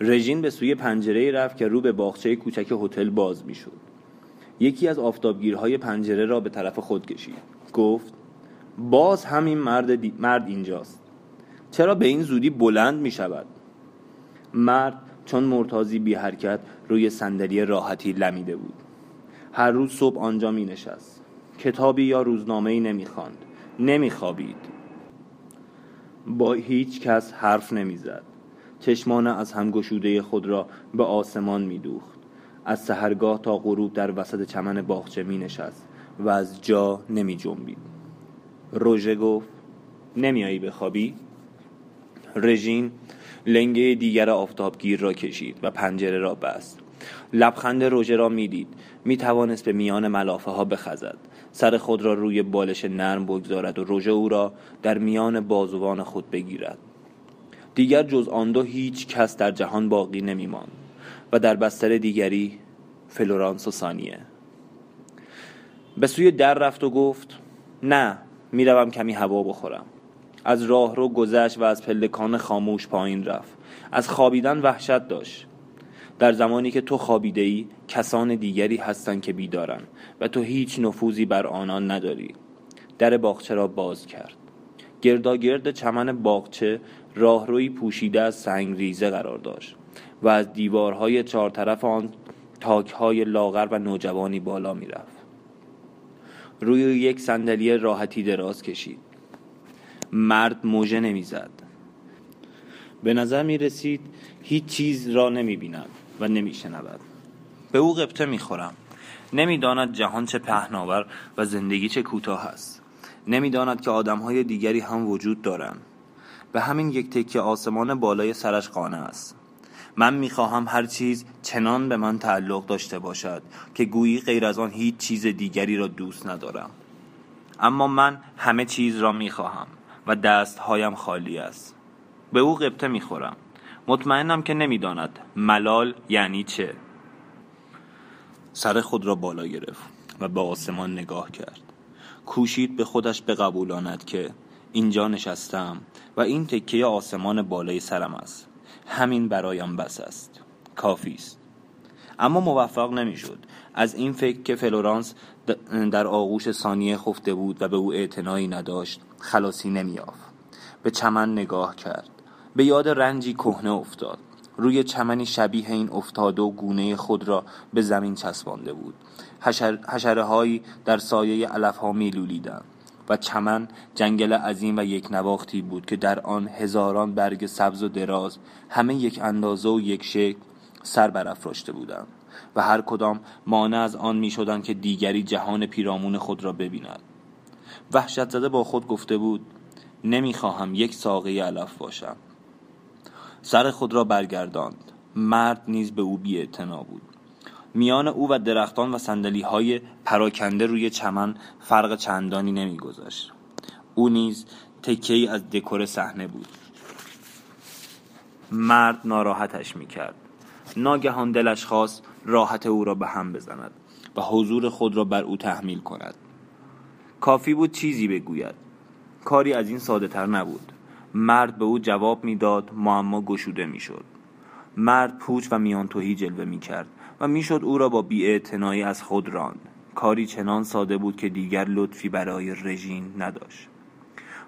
رژین به سوی پنجره رفت که رو به باغچه کوچک هتل باز می‌شد. یکی از آفتابگیرهای پنجره را به طرف خود کشید. گفت باز همین مرد, مرد اینجاست. چرا به این زودی بلند می شود مرد چون مرتازی بی حرکت روی صندلی راحتی لمیده بود. هر روز صبح آنجا می نشست کتابی یا روزنامه ای نمی خواند نمی خوابید با هیچ کس حرف نمی زد چشمان از هم گشوده خود را به آسمان می دوخت از سهرگاه تا غروب در وسط چمن باغچه می نشست و از جا نمی جنبید روژه گفت نمیایی بخوابی؟ رژین لنگه دیگر آفتابگیر را کشید و پنجره را بست. لبخند روژه را می‌دید. می توانست به میان ملافه ها بخزد. سر خود را روی بالش نرم بگذارد و روژه او را در میان بازوان خود بگیرد. دیگر جز آن دو هیچ کس در جهان باقی نمی و در بستر دیگری فلورانس و سانیه به سوی در رفت و گفت نه می‌روم کمی هوا بخورم. از راه رو گذشت و از پلکان خاموش پایین رفت. از خوابیدن وحشت داشت. در زمانی که تو خوابیده ای کسان دیگری هستند که بیدارن و تو هیچ نفوذی بر آنان نداری. در باغچه را باز کرد. گرداگرد چمن باغچه راهروی پوشیده از سنگ ریزه قرار داشت و از دیوارهای چهار طرف آن تاکهای لاغر و نوجوانی بالا می‌رفت. روی یک صندلی راحتی دراز کشید. مرد موژه نمی‌زد. به نظر می رسید هیچ چیز را نمی بیند و نمی شنود به او قبطه می خورم نمی‌داند جهان چه پهناور و زندگی چه کوتاه است. نمی‌داند که آدمهای دیگری هم وجود دارند. به همین یک تکه آسمان بالای سرش قانه است. من می‌خواهم هر چیز چنان به من تعلق داشته باشد که گویی غیر از آن هیچ چیز دیگری را دوست ندارم. اما من همه چیز را می‌خواهم و دستهایم خالی است. به او قبطه می‌خورم. مطمئنم که نمی‌داند ملال یعنی چه. سر خود را بالا گرفت و به آسمان نگاه کرد. کوشید به خودش بقبولاند که اینجا نشستم و این تکه آسمان بالای سرم است. همین برایم بس است. کافی است. اما موفق نمی‌شد. از این فکر که فلورانس در آغوش ثانیه خفته بود و به او اعتنایی نداشت خلاصی نمیافت به چمن نگاه کرد. به یاد رنجی کهنه افتاد. روی چمنی شبیه این افتاده و گونه خود را به زمین چسبانده بود. حشر، در سایه علف ها میلولیدند. و چمن جنگل عظیم و یک نواختی بود که در آن هزاران برگ سبز و دراز همه یک اندازه و یک شکل سر برافراشته بودند و هر کدام مانع از آن می شدند که دیگری جهان پیرامون خود را ببیند. وحشت زده با خود گفته بود نمی‌خواهم یک ساقه علف باشم. سر خود را برگرداند. مرد نیز به او بی بود. میان او و درختان و سندلی های پراکنده روی چمن فرق چندانی نمیگذاشت. او نیز تکه از دکور صحنه بود. مرد ناراحتش می‌کرد. ناگهان دلش خواست راحت او را به هم بزند و حضور خود را بر او تحمیل کند. کافی بود چیزی بگوید. کاری از این ساده تر نبود. مرد به او جواب می‌داد معما گشوده می‌شد. مرد پوچ و میان توهی جلوه می‌کرد و می‌شد او را با بیاعتنایی از خود راند. کاری چنان ساده بود که دیگر لطفی برای رژین نداشت.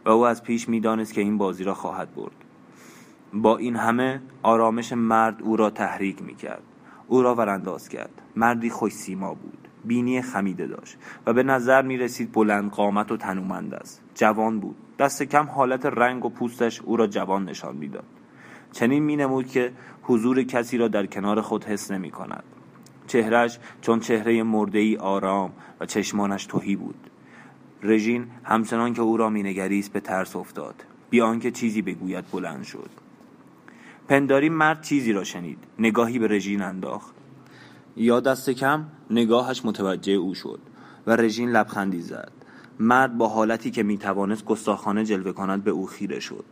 و او از پیش می‌دانست که این بازی را خواهد برد. با این همه آرامش مرد او را تحریک می‌کرد. او را ورانداز کرد. مردی خوش سیما بود. بینی خمیده داشت. و به نظر می رسید بلند قامت و تنومند است. جوان بود. دست کم حالت رنگ و پوستش او را جوان نشان می‌داد. چنین می نمود که حضور کسی را در کنار خود حس نمی کند. چهرش چون چهره مردهی آرام و چشمانش توهی بود. رژین همچنان که او را مینگریست به ترس افتاد. بیان که چیزی بگوید بلند شد. پنداری مرد چیزی را شنید. نگاهی به رژین انداخت. یا دست کم نگاهش متوجه او شد و رژین لبخندی زد. مرد با حالتی که می‌توانست گستاخانه جلوه کند به او خیره شد.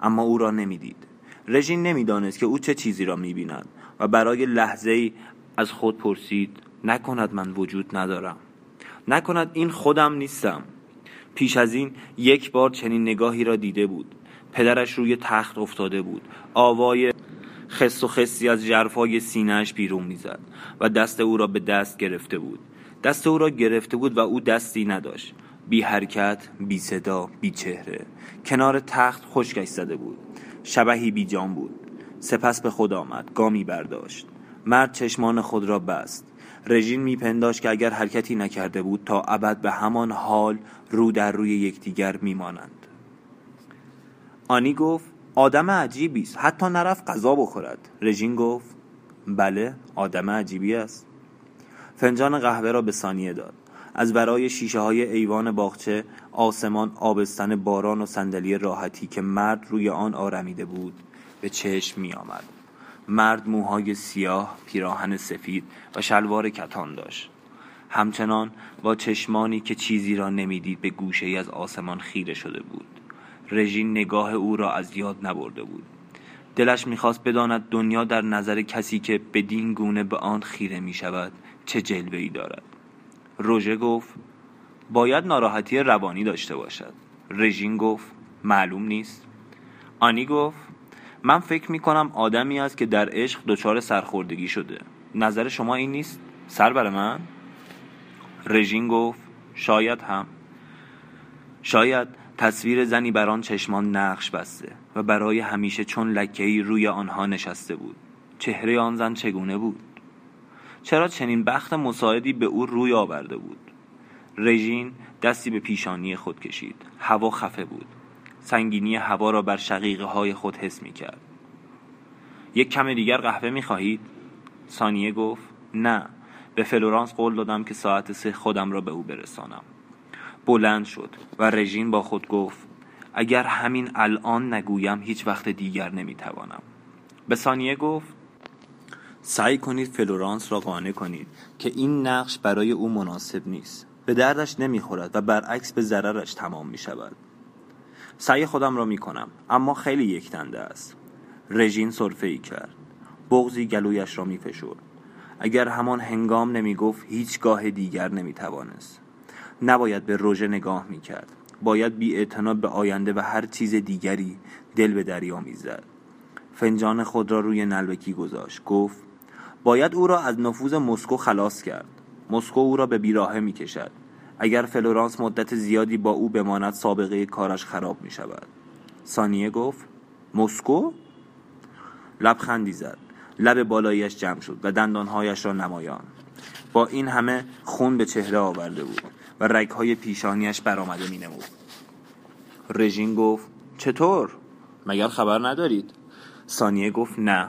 اما او را نمی‌دید. رژین نمی‌دانست که او چه چیزی را می‌بیند و برای لحظه ای از خود پرسید نکند من وجود ندارم. نکند این خودم نیستم. پیش از این یک بار چنین نگاهی را دیده بود. پدرش روی تخت افتاده بود. آوای خست و خستی از جرفای سینهش بیرون می‌زد و دست او را به دست گرفته بود. دست او را گرفته بود و او دستی نداشت. بی حرکت بی صدا بی چهره. کنار تخت خشکش زده بود. شبهی بی جان بود. سپس به خود آمد گامی برداشت. مرد چشمان خود را بست. رژین میپنداشت که اگر حرکتی نکرده بود تا ابد به همان حال رو در روی یکدیگر میمانند. آنی گفت آدم عجیبی است حتی نرفت غذا بخورد. رژین گفت بله آدم عجیبی است. فنجان قهوه را به ثانیه داد. از برای شیشه های ایوان باغچه آسمان آبستن باران و صندلی راحتی که مرد روی آن آرمیده بود به چشم می آمد. مرد موهای سیاه پیراهن سفید و شلوار کتان داشت. همچنان با چشمانی که چیزی را نمی‌دید به گوشه ای از آسمان خیره شده بود. رژین نگاه او را از یاد نبرده بود. دلش می‌خواست بداند دنیا در نظر کسی که بدین گونه به آن خیره می شود چه جلوه ای دارد. روژه گفت باید ناراحتی روانی داشته باشد. رژین گفت معلوم نیست. آنی گفت من فکر می کنم آدمی است که در عشق دچار سرخوردگی شده. نظر شما این نیست؟ سر بر من؟ رژین گفت شاید هم. شاید تصویر زنی بر آن چشمان نقش بسته و برای همیشه چون لکهی روی آنها نشسته بود. چهره آن زن چگونه بود؟ چرا چنین بخت مساعدی به او روی آورده بود؟ رژین دستی به پیشانی خود کشید. هوا خفه بود. سنگینی هوا را بر شقیقه های خود حس می کرد یک کم دیگر قهوه می خواهید؟ سانیه گفت نه. به فلورانس قول دادم که ساعت سه خودم را به او برسانم. بلند شد و رژین با خود گفت اگر همین الان نگویم هیچ وقت دیگر نمی‌توانم. به سانیه گفت سعی کنید فلورانس را قانع کنید که این نقش برای او مناسب نیست. به دردش نمی‌خورد و برعکس به ضررش تمام می شود سعی خودم را می کنم اما خیلی یکتنده است. رژین صرفه ای کرد. بغزی گلویش را می فشور. اگر همان هنگام نمی گفت هیچگاه دیگر نمی توانست نباید به روژه نگاه می کرد باید بی به آینده و هر چیز دیگری دل به دریا می‌زد. فنجان خود را روی نلبکی گذاشت. گفت باید او را از نفوذ مسکو خلاص کرد. مسکو او را به بیراهه می کشد اگر فلورانس مدت زیادی با او بماند سابقه کارش خراب می شود سانیه گفت مسکو؟ لبخندی زد. لب بالایش جمع شد و دندانهایش را نمایان. با این همه خون به چهره آورده بود و رگهای پیشانیش برآمده می نمود رژین گفت چطور؟ مگر خبر ندارید؟ سانیه گفت نه.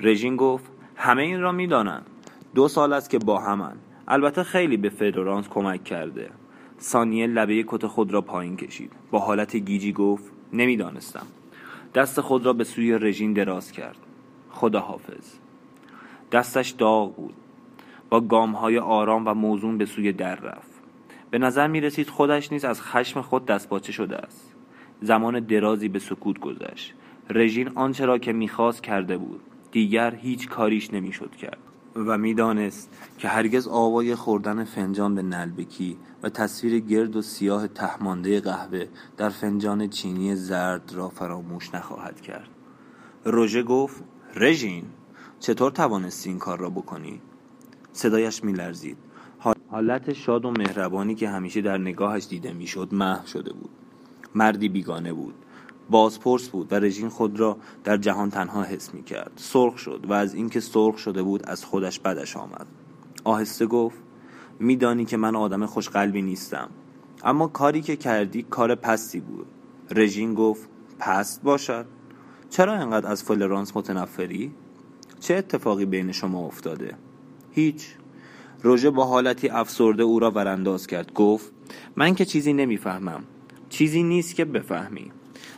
رژین گفت همه این را می‌دانند. دو سال است که با همن. البته خیلی به فلورانس کمک کرده. سانیه لبه کت خود را پایین کشید. با حالت گیجی گفت نمی‌دانستم. دست خود را به سوی رژین دراز کرد. خدا حافظ دستش داغ بود. با گام های آرام و موزون به سوی در رفت. به نظر می رسید خودش نیز از خشم خود دستپاچه شده است. زمان درازی به سکوت گذشت. رژین آنچه را که می‌خواست کرده بود. دیگر هیچ کاریش نمی‌شد کرد. و می‌دانست که هرگز آوای خوردن فنجان به نلبکی و تصویر گرد و سیاه تهمانده قهوه در فنجان چینی زرد را فراموش نخواهد کرد. روژه گفت رژین چطور توانستی این کار را بکنی؟ صدایش میلرزید. حالت شاد و مهربانی که همیشه در نگاهش دیده می‌شد محو شده بود. مردی بیگانه بود. بازپرس بود و رژین خود را در جهان تنها حس می کرد سرخ شد و از اینکه سرخ شده بود از خودش بدش آمد. آهسته گفت میدانی که من آدم خوشقلبی نیستم. اما کاری که کردی کار پستی بود. رژین گفت پست باشد. چرا انقدر از فلرانس متنفری؟ چه اتفاقی بین شما افتاده؟ هیچ. روژه با حالتی افسرده او را ورانداز کرد. گفت من که چیزی نمی‌فهمم. چیزی نیست که بفهمی.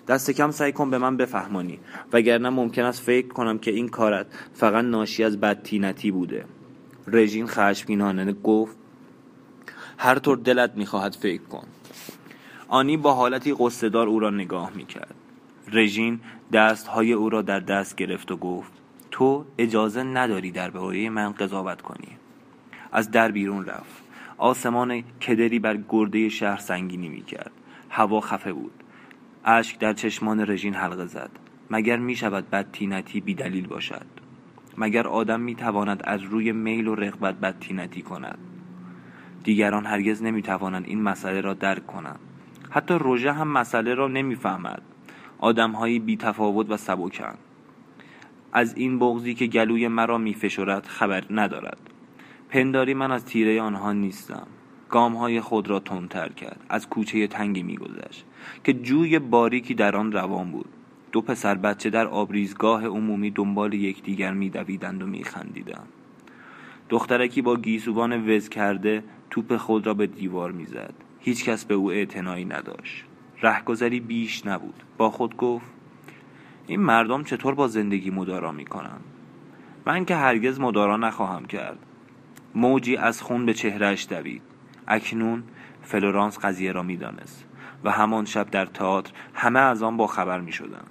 دست کم سعی کن به من بفهمانی. وگرنه ممکن است فکر کنم که این کارت فقط ناشی از بدتینتی بوده. رژین خشمگینانه گفت هر طور دلت می‌خواهد فکر کن. آنی با حالتی قصدار او را نگاه می‌کرد. رژین دستهای او را در دست گرفت و گفت تو اجازه نداری در باره من قضاوت کنی. از در بیرون رفت. آسمان کدری بر گرده شهر سنگینی می‌کرد. هوا خفه بود. اشک در چشمان رژین حلقه زد. مگر می شود بدتینتی بی دلیل باشد؟ مگر آدم می تواند از روی میل و رغبت بدتینتی کند؟ دیگران هرگز نمی توانند این مسئله را درک کنند. حتی روژه هم مسئله را نمی‌فهمد. آدمهایی بی تفاوت و سبکند از این بغزی که گلوی مرا میفشرد خبر ندارد. پنداری من از تیره آنها نیستم. گام های خود را تندتر کرد. از کوچه تنگی میگذشت. که جوی باریکی در آن روان بود. دو پسر بچه در آبریزگاه عمومی دنبال یکدیگر میدویدند و میخندیدند. دخترکی با گیسوان وز کرده توپ خود را به دیوار می‌زد. هیچ کس به او اعتنایی نداشت. رهگذری بیش نبود. با خود گفت این مردم چطور با زندگی مدارا می‌کنند؟ من که هرگز مدارا نخواهم کرد. موجی از خون به چهرهش دوید. اکنون فلورانس قضیه را می‌دانست. و همان شب در تئاتر همه از آن با خبر می شدن.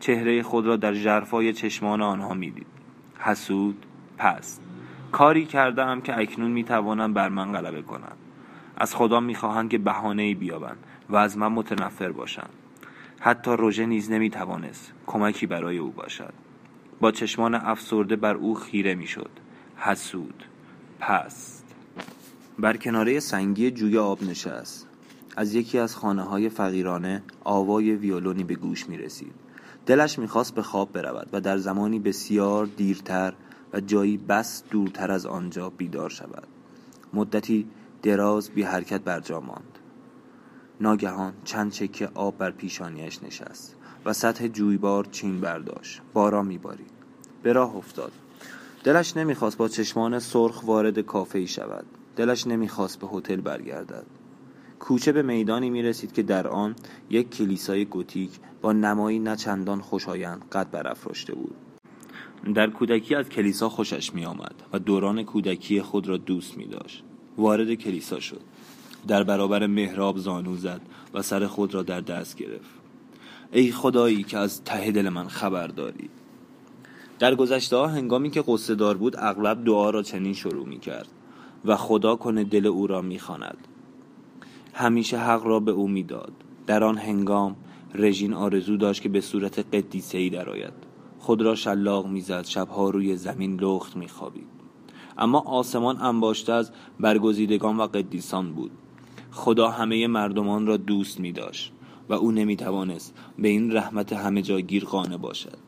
چهره خود را در جرفای چشمان آنها می‌دید. حسود پست کاری کردم که اکنون می توانم بر من غلبه کنم. از خدا می‌خواهند که بهانه بیابند و از من متنفر باشند. حتی روژه نیز نمی‌توانست کمکی برای او باشد. با چشمان افسرده بر او خیره می‌شد. حسود پست بر کناره سنگی جوی آب نشست. از یکی از خانه های فقیرانه آوای ویولونی به گوش می رسید دلش می‌خواست به خواب برود و در زمانی بسیار دیرتر و جایی بس دورتر از آنجا بیدار شود. مدتی دراز بی حرکت بر جا ماند. ناگهان چند چکه آب بر پیشانیش نشست و سطح جویبار چین برداشت. باران میبارید. به راه افتاد. دلش نمی‌خواست با چشمان سرخ وارد کافه ای شود. دلش نمی‌خواست به هتل برگردد. کوچه به میدانی می رسید که در آن یک کلیسای گوتیک با نمایی نچندان خوشایند قد برافراشته بود. در کودکی از کلیسا خوشش می آمد و دوران کودکی خود را دوست می داشت وارد کلیسا شد. در برابر محراب زانو زد و سر خود را در دست گرفت. ای خدایی که از ته دل من خبر داری. در گذشته ها هنگامی که قصه دار بود اغلب دعا را چنین شروع می کرد و خدا کنه دل او را می خاند. همیشه حق را به او می‌داد. در آن هنگام رژین آرزو داشت که به صورت قدیسه ای درآید. خود را شلاق می‌زد شبها روی زمین لخت میخوابید. اما آسمان انباشته از برگزیدگان و قدیسان بود. خدا همه مردمان را دوست می داشت و او نمی توانست به این رحمت همه جاگیر قانع باشد.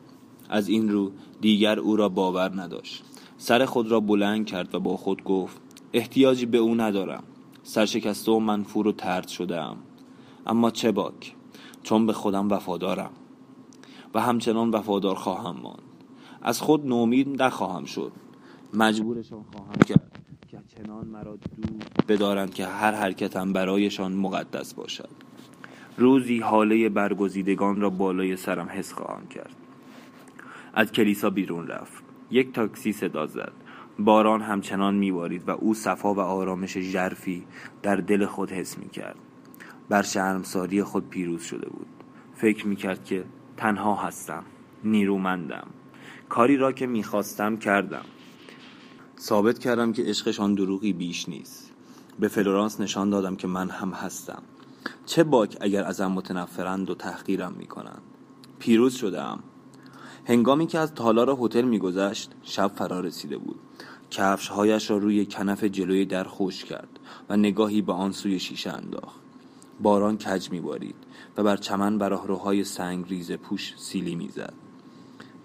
از این رو دیگر او را باور نداشت. سر خود را بلند کرد و با خود گفت احتیاجی به او ندارم. سرشکسته و منفور و ترد شده اما چه باک چون به خودم وفادارم. و همچنان وفادار خواهم ماند. از خود نومید نخواهم شد. مجبورشان خواهم کرد که چنان مرا دور بدارند که هر حرکتم برایشان مقدس باشد. روزی حاله برگزیدگان را بالای سرم حس خواهم کرد. از کلیسا بیرون رفت. یک تاکسی صدا زد. باران همچنان میبارید و او صفا و آرامش ژرفی در دل خود حس می‌کرد. بر شرمساری خود پیروز شده بود. فکر می‌کرد که تنها هستم نیرومندم. کاری را که می‌خواستم کردم. ثابت کردم که عشقشان دروغی بیش نیست. به فلورانس نشان دادم که من هم هستم. چه باک اگر ازم متنفرند و تحقیرم می‌کنند. پیروز شدم هنگامی که از تالار هتل میگذشت شب فرا رسیده بود. کفشهایش را روی کنف جلوی در خوش کرد و نگاهی به آن سوی شیشه انداخت. باران کج میبارید و بر چمن براهروهای سنگ ریز پوش سیلی می‌زد.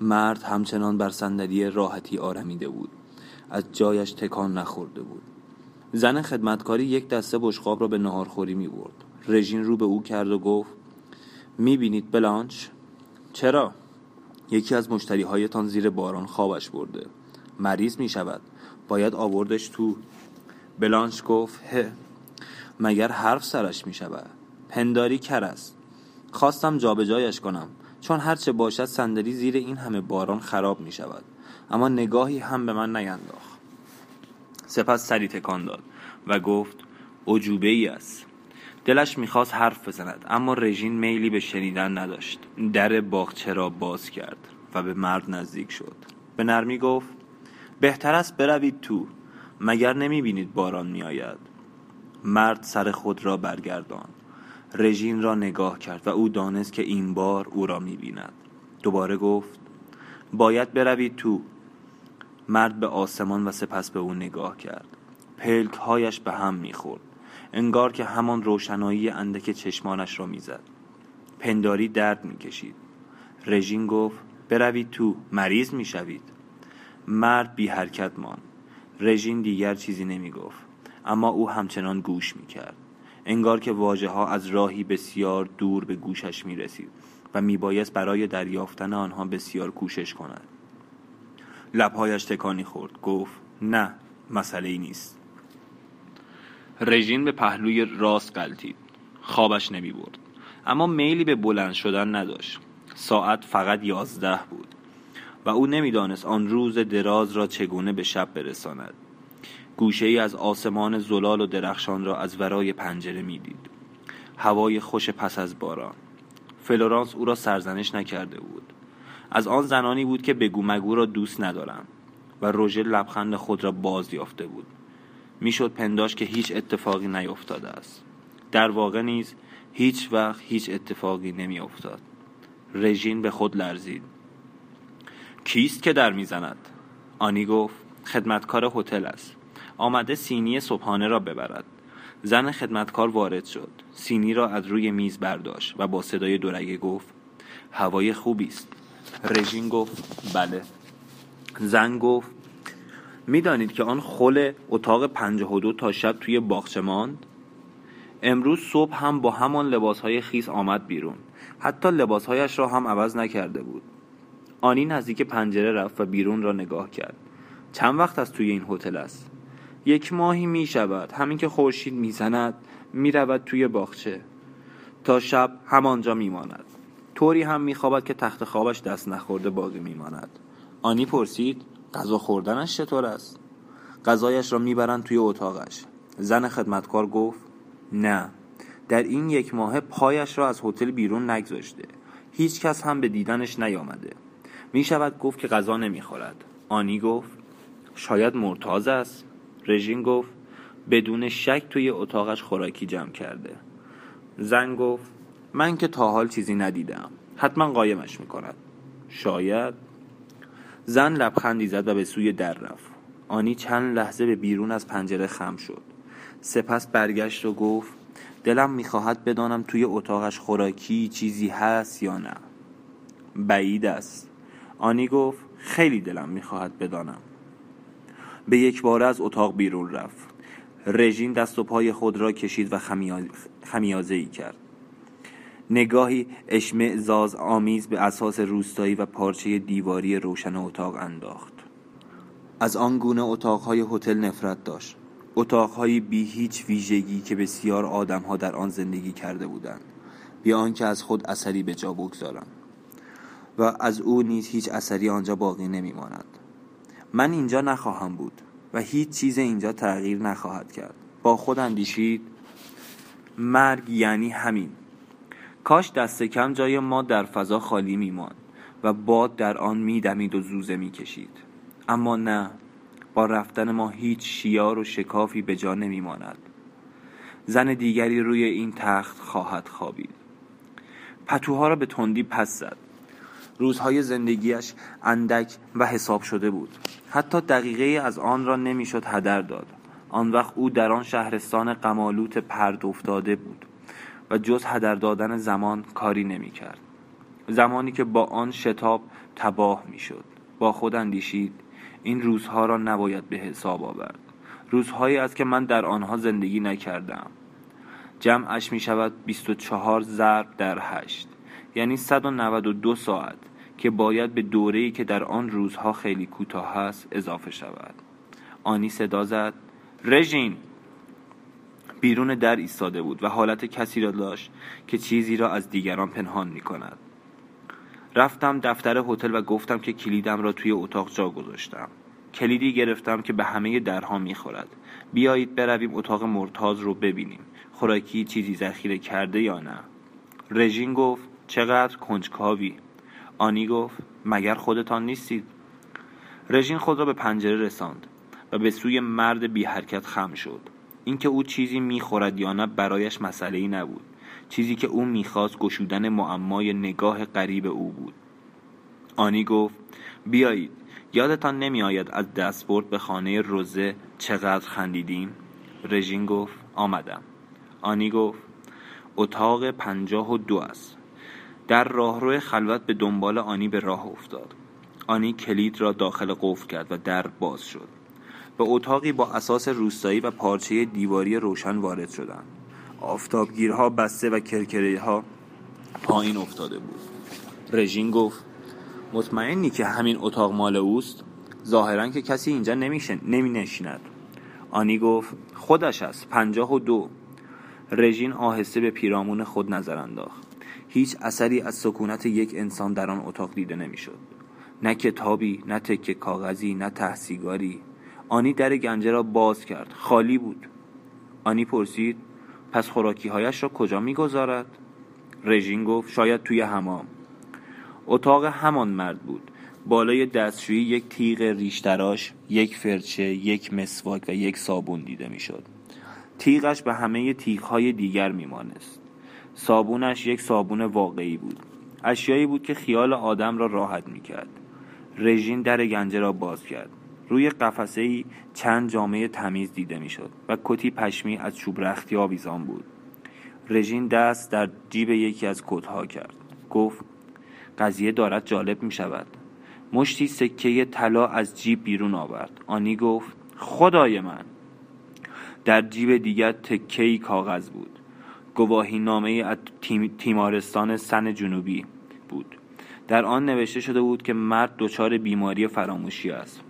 مرد همچنان بر صندلی راحتی آرمیده بود. از جایش تکان نخورده بود. زن خدمتکاری یک دسته بشقاب را به نهارخوری می برد رژین رو به او کرد و گفت می بینید بلانچ؟ چرا؟ یکی از مشتری هایتان زیر باران خوابش برده. مریض می شود باید آوردش تو. بلانچ گفت هه مگر حرف سرش می شود پنداری کر است. خواستم جابجایش کنم چون هرچه باشد صندلی زیر این همه باران خراب می شود اما نگاهی هم به من نینداخت. سپس سری تکان داد و گفت عجوبه ای است. دلش می‌خواست حرف بزند اما رژین میلی به شنیدن نداشت. در باغچه را باز کرد و به مرد نزدیک شد. به نرمی گفت بهتر است بروید تو مگر نمی‌بینید باران میآید؟ مرد سر خود را برگردان رژین را نگاه کرد و او دانست که این بار او را می‌بیند. دوباره گفت باید بروید تو. مرد به آسمان و سپس به او نگاه کرد. پلکهایش به هم می‌خورد. انگار که همان روشنایی اندک چشمانش را می‌زد. پنداری درد می‌کشید. رژین گفت بروید تو مریض می‌شوید. مرد بی حرکت ماند. رژین دیگر چیزی نمی گفت اما او همچنان گوش می کرد انگار که واجه ها از راهی بسیار دور به گوشش می رسید و می بایست برای دریافتن آنها بسیار کوشش کند. لبهایش تکانی خورد. گفت نه مسئله ای نیست. رژین به پهلوی راست قلتید خوابش نمی برد. اما میلی به بلند شدن نداشت. ساعت فقط یازده بود. و او نمی‌دانست آن روز دراز را چگونه به شب برساند. گوشه ای از آسمان زلال و درخشان را از ورای پنجره می‌دید. هوای خوش پس از باران. فلورانس او را سرزنش نکرده بود. از آن زنانی بود که بگو مگو را دوست ندارم و روژه لبخند خود را باز یافته بود. می‌شد پنداش که هیچ اتفاقی نیفتاده است. در واقع نیز هیچ وقت هیچ اتفاقی نمیافتاد. رژین به خود لرزید. کیست که در می‌زند؟ آنی گفت خدمتکار هتل است. آمده سینی صبحانه را ببرد. زن خدمتکار وارد شد. سینی را از روی میز برداشت و با صدای دورگه گفت هوای خوبی است. رژین گفت بله. زن گفت می‌دانید که آن خل اتاق پنجاه و دو تا شب توی باغچه ماند؟ امروز صبح هم با همان لباسهای خیس آمد بیرون. حتی لباسهایش را هم عوض نکرده بود. آنی نزدیک پنجره رفت و بیرون را نگاه کرد. چند وقت از توی این هتل است؟ یک ماهی می شود همین که خورشید می‌زند می رود توی باغچه. تا شب همانجا می ماند طوری هم می خوابد که تخت خوابش دست نخورده باقی می ماند آنی پرسید غذا خوردنش چطور است؟ غذایش را می‌برند توی اتاقش. زن خدمتکار گفت نه در این یک ماه پایش را از هتل بیرون نگذاشته. هیچ کس هم به دیدنش نیامده. می شود گفت که غذا نمی‌خورد. آنی گفت شاید مرتاز است. رژین گفت بدون شک توی اتاقش خوراکی جمع کرده. زن گفت من که تا حال چیزی ندیدم. حتما قایمش می‌کند. شاید؟ زن لبخندی زد و به سوی در رفت. آنی چند لحظه به بیرون از پنجره خم شد. سپس برگشت و گفت دلم می‌خواهد بدانم توی اتاقش خوراکی چیزی هست یا نه. بعید است. آنی گفت خیلی دلم می‌خواهد بدانم. به یک بار از اتاق بیرون رفت. رژین دست و پای خود را کشید و خمیازه ای کرد. نگاهی اشمعزاز آمیز به اساس روستایی و پارچه دیواری روشن اتاق انداخت. از آن گونه اتاقهای هتل نفرت داشت. اتاقهایی بی هیچ ویژگی که بسیار آدمها در آن زندگی کرده بودند. بی آنکه از خود اثری به جا بگذارند و از او نیز هیچ اثری آنجا باقی نمیماند. من اینجا نخواهم بود و هیچ چیز اینجا تغییر نخواهد کرد. با خود اندیشید مرگ یعنی همین. کاش دست کم جای ما در فضا خالی میماند و باد در آن میدمید و زوزه می‌کشید. اما نه با رفتن ما هیچ شیار و شکافی به جا نمیماند. زن دیگری روی این تخت خواهد خوابید. پتوها را به تندی پس زد. روزهای زندگیش اندک و حساب شده بود. حتی دقیقه از آن را نمی‌شد هدر داد. آن وقت او در آن شهرستان قمالوت پرد افتاده بود. و جز هدر دادن زمان کاری نمی کرد زمانی که با آن شتاب تباه می شد با خود اندیشید این روزها را نباید به حساب آورد. روزهایی است که من در آنها زندگی نکردم. جمعش می شود 24 ضرب در هشت یعنی 192 ساعت که باید به دوره‌ای که در آن روزها خیلی کوتاه است اضافه شود. آنی صدا زد رژین بیرون در ایستاده بود و حالت کسی را داشت که چیزی را از دیگران پنهان می کند رفتم دفتر هتل و گفتم که کلیدم را توی اتاق جا گذاشتم. کلیدی گرفتم که به همه درها می‌خورد. بیایید برویم اتاق مرتاز رو ببینیم. خوراکی چیزی ذخیره کرده یا نه؟ رژین گفت چقدر کنجکاوی. آنی گفت مگر خودتان نیستید؟ رژین خود را به پنجره رساند و به سوی مرد بی حرکت خم شد. اینکه او چیزی می‌خورد یا نه برایش مسئله ای نبود. چیزی که او می‌خواست گشودن معمای نگاه غریب او بود. آنی گفت بیایید یادتان نمی آید از دستبرد به خانه روزه چقدر خندیدیم؟ رژین گفت آمدم. آنی گفت اتاق پنجاه و دو است. در راهرو خلوت به دنبال آنی به راه افتاد. آنی کلید را داخل قفل کرد و در باز شد. به اتاقی با اساس روستایی و پارچه دیواری روشن وارد شدند. آفتابگیرها بسته و کرکره ها پایین افتاده بود. رژین گفت مطمئنی که همین اتاق مال اوست؟ ظاهرا که کسی اینجا نمی نشیند آنی گفت خودش است پنجاه و دو. رژین آهسته به پیرامون خود نظر انداخت. هیچ اثری از سکونت یک انسان در آن اتاق دیده نمی‌شد. نه کتابی نه تکه کاغذی نه تحصیگاری آنی در گنجه را باز کرد. خالی بود. آنی پرسید پس خوراکی هایش را کجا می‌گذارد؟ رژین گفت شاید توی حمام. اتاق همان مرد بود. بالای دستشویی یک تیغ ریشتراش یک فرچه یک مسواک و یک صابون دیده می‌شد. تیغش به همه تیغهای دیگر میمانست. صابونش یک صابون واقعی بود. اشیایی بود که خیال آدم را راحت می‌کرد. رژین در گنجه را باز کرد. روی قفسه ای چند جامعه تمیز دیده می‌شد و کتی پشمی از چوب رختی آویزان بود. رژین دست در جیب یکی از کتها کرد. گفت قضیه دارد جالب می شود مشتی سکه طلا از جیب بیرون آورد. آنی گفت خدای من. در جیب دیگر تکه کاغذ بود. گواهی نامه از تیمارستان سن جنوبی بود. در آن نوشته شده بود که مرد دچار بیماری فراموشی است.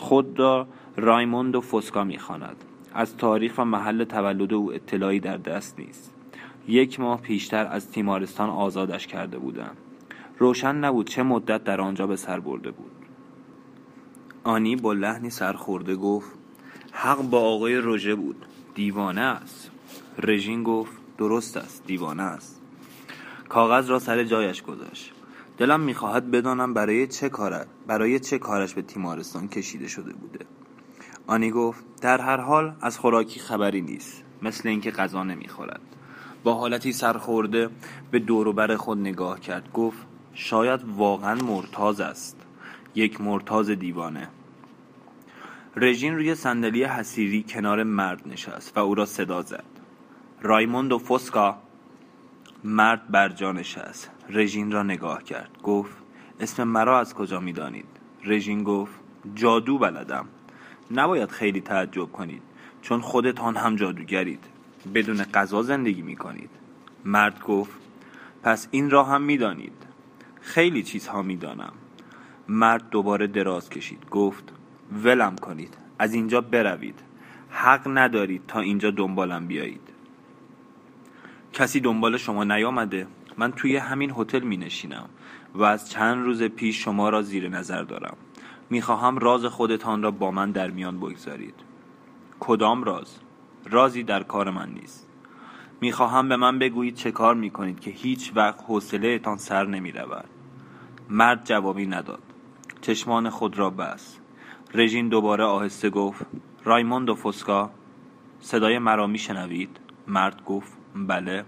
خود را رایموند و فوسکا می‌خواند. از تاریخ و محل تولد او اطلاعی در دست نیست. یک ماه پیشتر از تیمارستان آزادش کرده بودند. روشن نبود چه مدت در آنجا به سر برده بود. آنی با لحنی سرخورده گفت حق با آقای روژه بود دیوانه است. رژین گفت درست است دیوانه است. کاغذ را سر جایش گذاشت. دلم می‌خواهد بدانم برای چه کارت برای چه کارش به تیمارستان کشیده شده بوده. آنی گفت در هر حال از خوراکی خبری نیست مثل اینکه غذا نمی‌خورد. با حالتی سرخورده به دوروبر خود نگاه کرد. گفت شاید واقعا مرتاز است. یک مرتاز دیوانه. رژین روی صندلی حسیری کنار مرد نشست و او را صدا زد. رایموند و فوسکا مرد بر جا نشست. رژین را نگاه کرد. گفت اسم مرا از کجا می دانید رژین گفت جادو بلدم. نباید خیلی تعجب کنید چون خودتان هم جادوگرید. بدون غذا زندگی می کنید مرد گفت پس این را هم می دانید خیلی چیزها می دانم مرد دوباره دراز کشید. گفت ولم کنید از اینجا بروید. حق ندارید تا اینجا دنبالم بیایید. کسی دنبال شما نیامده. من توی همین هتل می نشینم و از چند روز پیش شما را زیر نظر دارم. می‌خواهم راز خودتان را با من در میان بگذارید. کدام راز؟ رازی در کار من نیست. می‌خواهم به من بگویید چه کار می‌کنید که هیچ وقت حوصله تان سر نمی رود. مرد جوابی نداد. چشمان خود را بست. رژین دوباره آهسته گفت رایموند و فوسکا صدای مرا میشنوید؟ مرد گفت بله.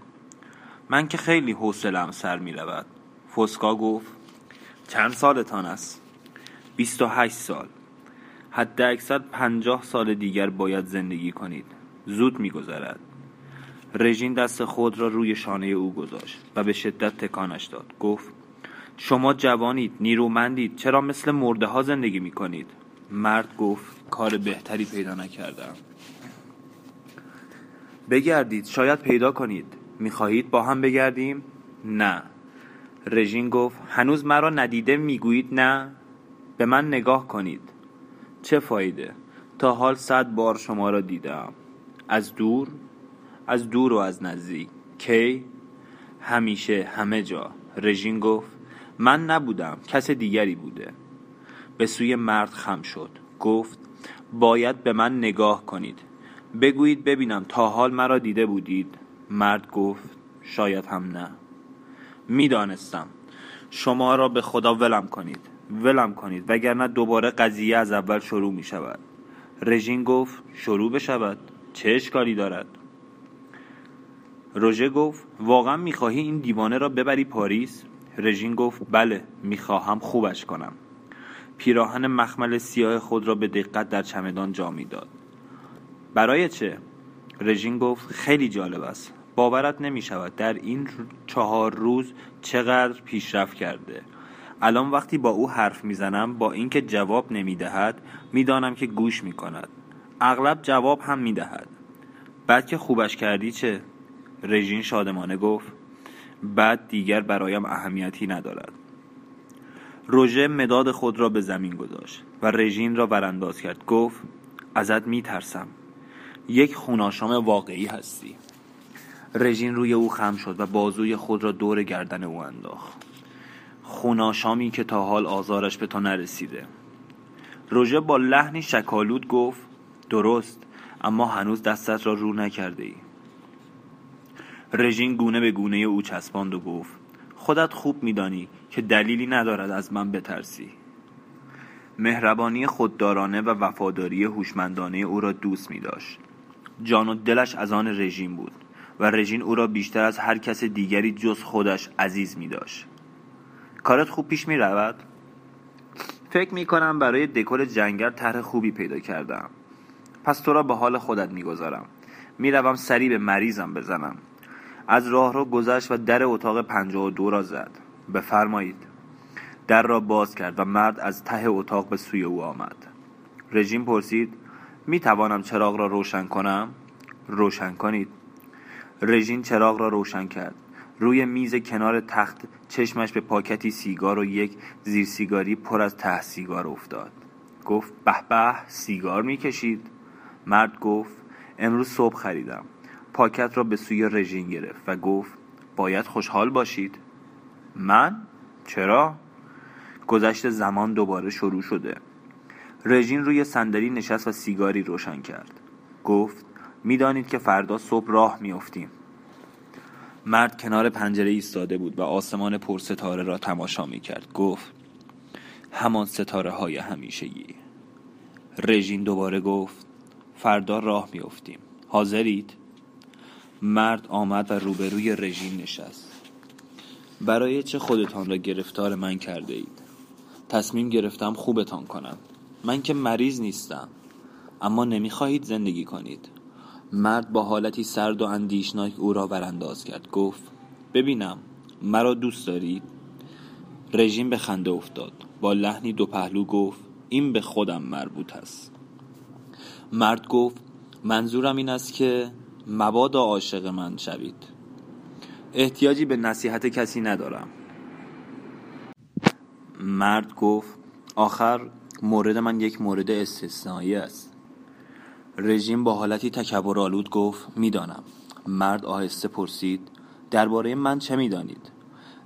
من که خیلی حوصلم سر می رود فوسکا گفت چند سالتان است؟ بیست و هشت سال. حد اکثر پنجاه سال دیگر باید زندگی کنید. زود میگذرد. رژین دست خود را روی شانه او گذاشت و به شدت تکانش داد. گفت شما جوانید نیرومندید چرا مثل مرده ها زندگی می کنید مرد گفت کار بهتری پیدا نکردم. بگردید شاید پیدا کنید. می‌خواهید با هم بگردیم؟ نه. رژین گفت هنوز مرا ندیده می‌گویید نه؟ به من نگاه کنید. چه فایده؟ تا حال صد بار شما را دیدم. از دور؟ از دور و از نزدیک. کی؟ همیشه همه جا. رژین گفت من نبودم کس دیگری بوده. به سوی مرد خم شد. گفت باید به من نگاه کنید. بگویید ببینم تا حال مرا دیده بودید. مرد گفت شاید هم نه. می‌دانستم. شما را به خدا ولم کنید. ولم کنید وگرنه دوباره قضیه از اول شروع می شود رژین گفت شروع بشود. چه اشکالی دارد؟ روژه گفت واقعا می‌خواهی این دیوانه را ببری پاریس؟ رژین گفت بله می‌خواهم خوبش کنم. پیراهن مخمل سیاه خود را به دقت در چمدان جا می‌داد. برای چه؟ رژین گفت خیلی جالب است. باورت نمی شود در این چهار روز چقدر پیشرفت کرده. الان وقتی با او حرف می‌زنم با اینکه جواب نمی‌دهد می‌دانم که گوش می کند اغلب جواب هم می‌دهد. بعد که خوبش کردی چه؟ رژین شادمانه گفت. بعد دیگر برایم اهمیتی ندارد. روژه مداد خود را به زمین گذاشت و رژین را برانداز کرد. گفت ازت میترسم. یک خوناشام واقعی هستی. رژین روی او خم شد و بازوی خود را دور گردن او انداخت. خوناشامی که تا حال آزارش به تو نرسیده. روژه با لحنی شکالود گفت درست اما هنوز دستت را رو نکرده ای رژین گونه به گونه او چسباند و گفت خودت خوب میدانی که دلیلی ندارد از من بترسی. مهربانی خوددارانه و وفاداری هوشمندانه او را دوست می داشت. جان و دلش از آن رژیم بود. و رژین او را بیشتر از هر کس دیگری جز خودش عزیز می داشت. کارت خوب پیش می رود؟ فکر می کنم برای دکل جنگل طرح خوبی پیدا کردم. پس تو را به حال خودت می گذارم می روم سری به مریضم بزنم. از راه را گذشت و در اتاق پنجاه و دو را زد. بفرمایید. در را باز کرد و مرد از ته اتاق به سوی او آمد. رژیم پرسید می توانم چراغ را روشن کنم؟ روشن کنید. رژین چراغ را روشن کرد. روی میز کنار تخت چشمش به پاکتی سیگار و یک زیر سیگاری پر از ته سیگار افتاد. گفت به به سیگار می‌کشید. مرد گفت امروز صبح خریدم. پاکت را به سوی رژین گرفت و گفت باید خوشحال باشید. من؟ چرا؟ گذشت زمان دوباره شروع شده. رژین روی صندلی نشست و سیگاری روشن کرد. گفت می‌دانید که فردا صبح راه میافتیم. مرد کنار پنجره ایستاده بود و آسمان پر ستاره را تماشا می کرد گفت همان ستاره های همیشگی. رژین دوباره گفت فردا راه میافتیم. حاضرید؟ مرد آمد و روبروی رژین نشست. برای چه خودتان را گرفتار من کرده اید تصمیم گرفتم خوبتان کنم. من که مریض نیستم اما نمی‌خواهید زندگی کنید. مرد با حالتی سرد و اندیشناک او را برانداز کرد. گفت ببینم مرا دوست دارید رژیم به خنده افتاد. با لحنی دو پهلو گفت این به خودم مربوط است. مرد گفت منظورم این است که مبادا عاشق من شوید. احتیاجی به نصیحت کسی ندارم. مرد گفت آخر مورد من یک مورد استثنایی است. رژیم با حالتی تکبرآلود گفت می‌دانم. مرد آهسته پرسید درباره من چه می‌دانید?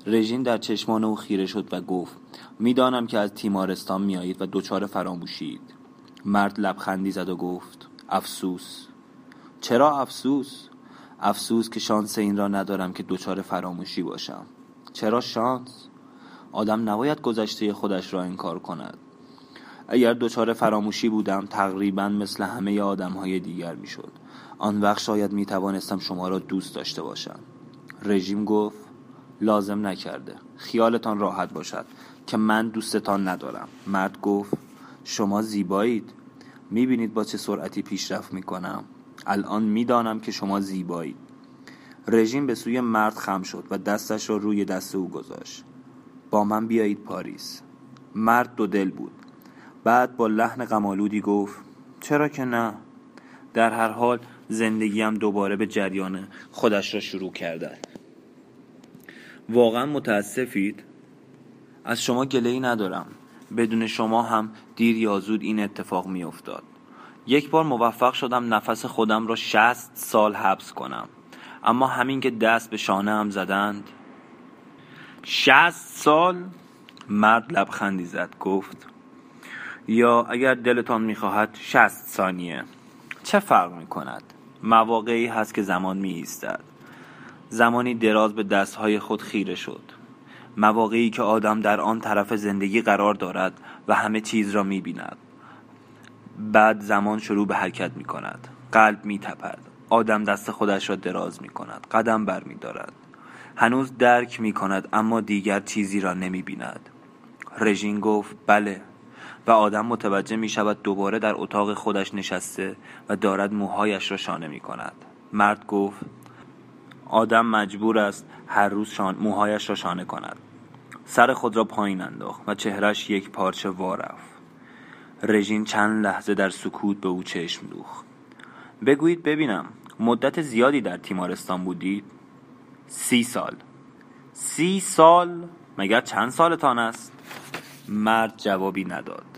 رژین در چشمان او خیره شد و گفت می‌دانم که از تیمارستان میایید و دچار فراموشید. مرد لبخندی زد و گفت افسوس. چرا افسوس؟ افسوس که شانس این را ندارم که دچار فراموشی باشم. چرا شانس؟ آدم نباید گذشته خودش را انکار کند. اگر دچار فراموشی بودم تقریبا مثل همه آدم های دیگر می‌شد. آن وقت شاید می توانستم شما را دوست داشته باشم. رژیم گفت لازم نکرده. خیالتان راحت باشد که من دوستتان ندارم. مرد گفت شما زیبایید. می‌بینید با چه سرعتی پیشرفت می‌کنم. الان می‌دانم که شما زیبایید. رژیم به سوی مرد خم شد و دستش را روی دست او گذاشت. با من بیایید پاریس. مرد دو دل بود. بعد با لحن غمالودی گفت چرا که نه؟ در هر حال زندگیم دوباره به جریان خودش را شروع کرده واقعا متاسفید؟ از شما گله ندارم. بدون شما هم دیر یا زود این اتفاق می افتاد یک بار موفق شدم نفس خودم را شست سال حبس کنم. اما همین که دست به شانه هم زدند. شست سال؟ مرد لبخندی زد گفت یا اگر دلتان می‌خواهد شست ثانیه. چه فرق می کند مواقعی هست که زمان می ایستد زمانی دراز به دستهای خود خیره شد. مواقعی که آدم در آن طرف زندگی قرار دارد و همه چیز را می بیند بعد زمان شروع به حرکت می کند قلب می تپد آدم دست خودش را دراز می کند قدم بر می دارد هنوز درک می کند اما دیگر چیزی را نمی بیند رژین گفت بله. و آدم متوجه می شود دوباره در اتاق خودش نشسته و دارد موهایش را شانه می کند مرد گفت آدم مجبور است هر روز شان... موهایش را شانه کند. سر خود را پایین انداخت و چهرش یک پارچه وارفت رژین چند لحظه در سکوت به او چشم دوخت. بگویید ببینم مدت زیادی در تیمارستان بودید؟ سی سال. سی سال؟ مگر چند سالتان است؟ مرد جوابی نداد.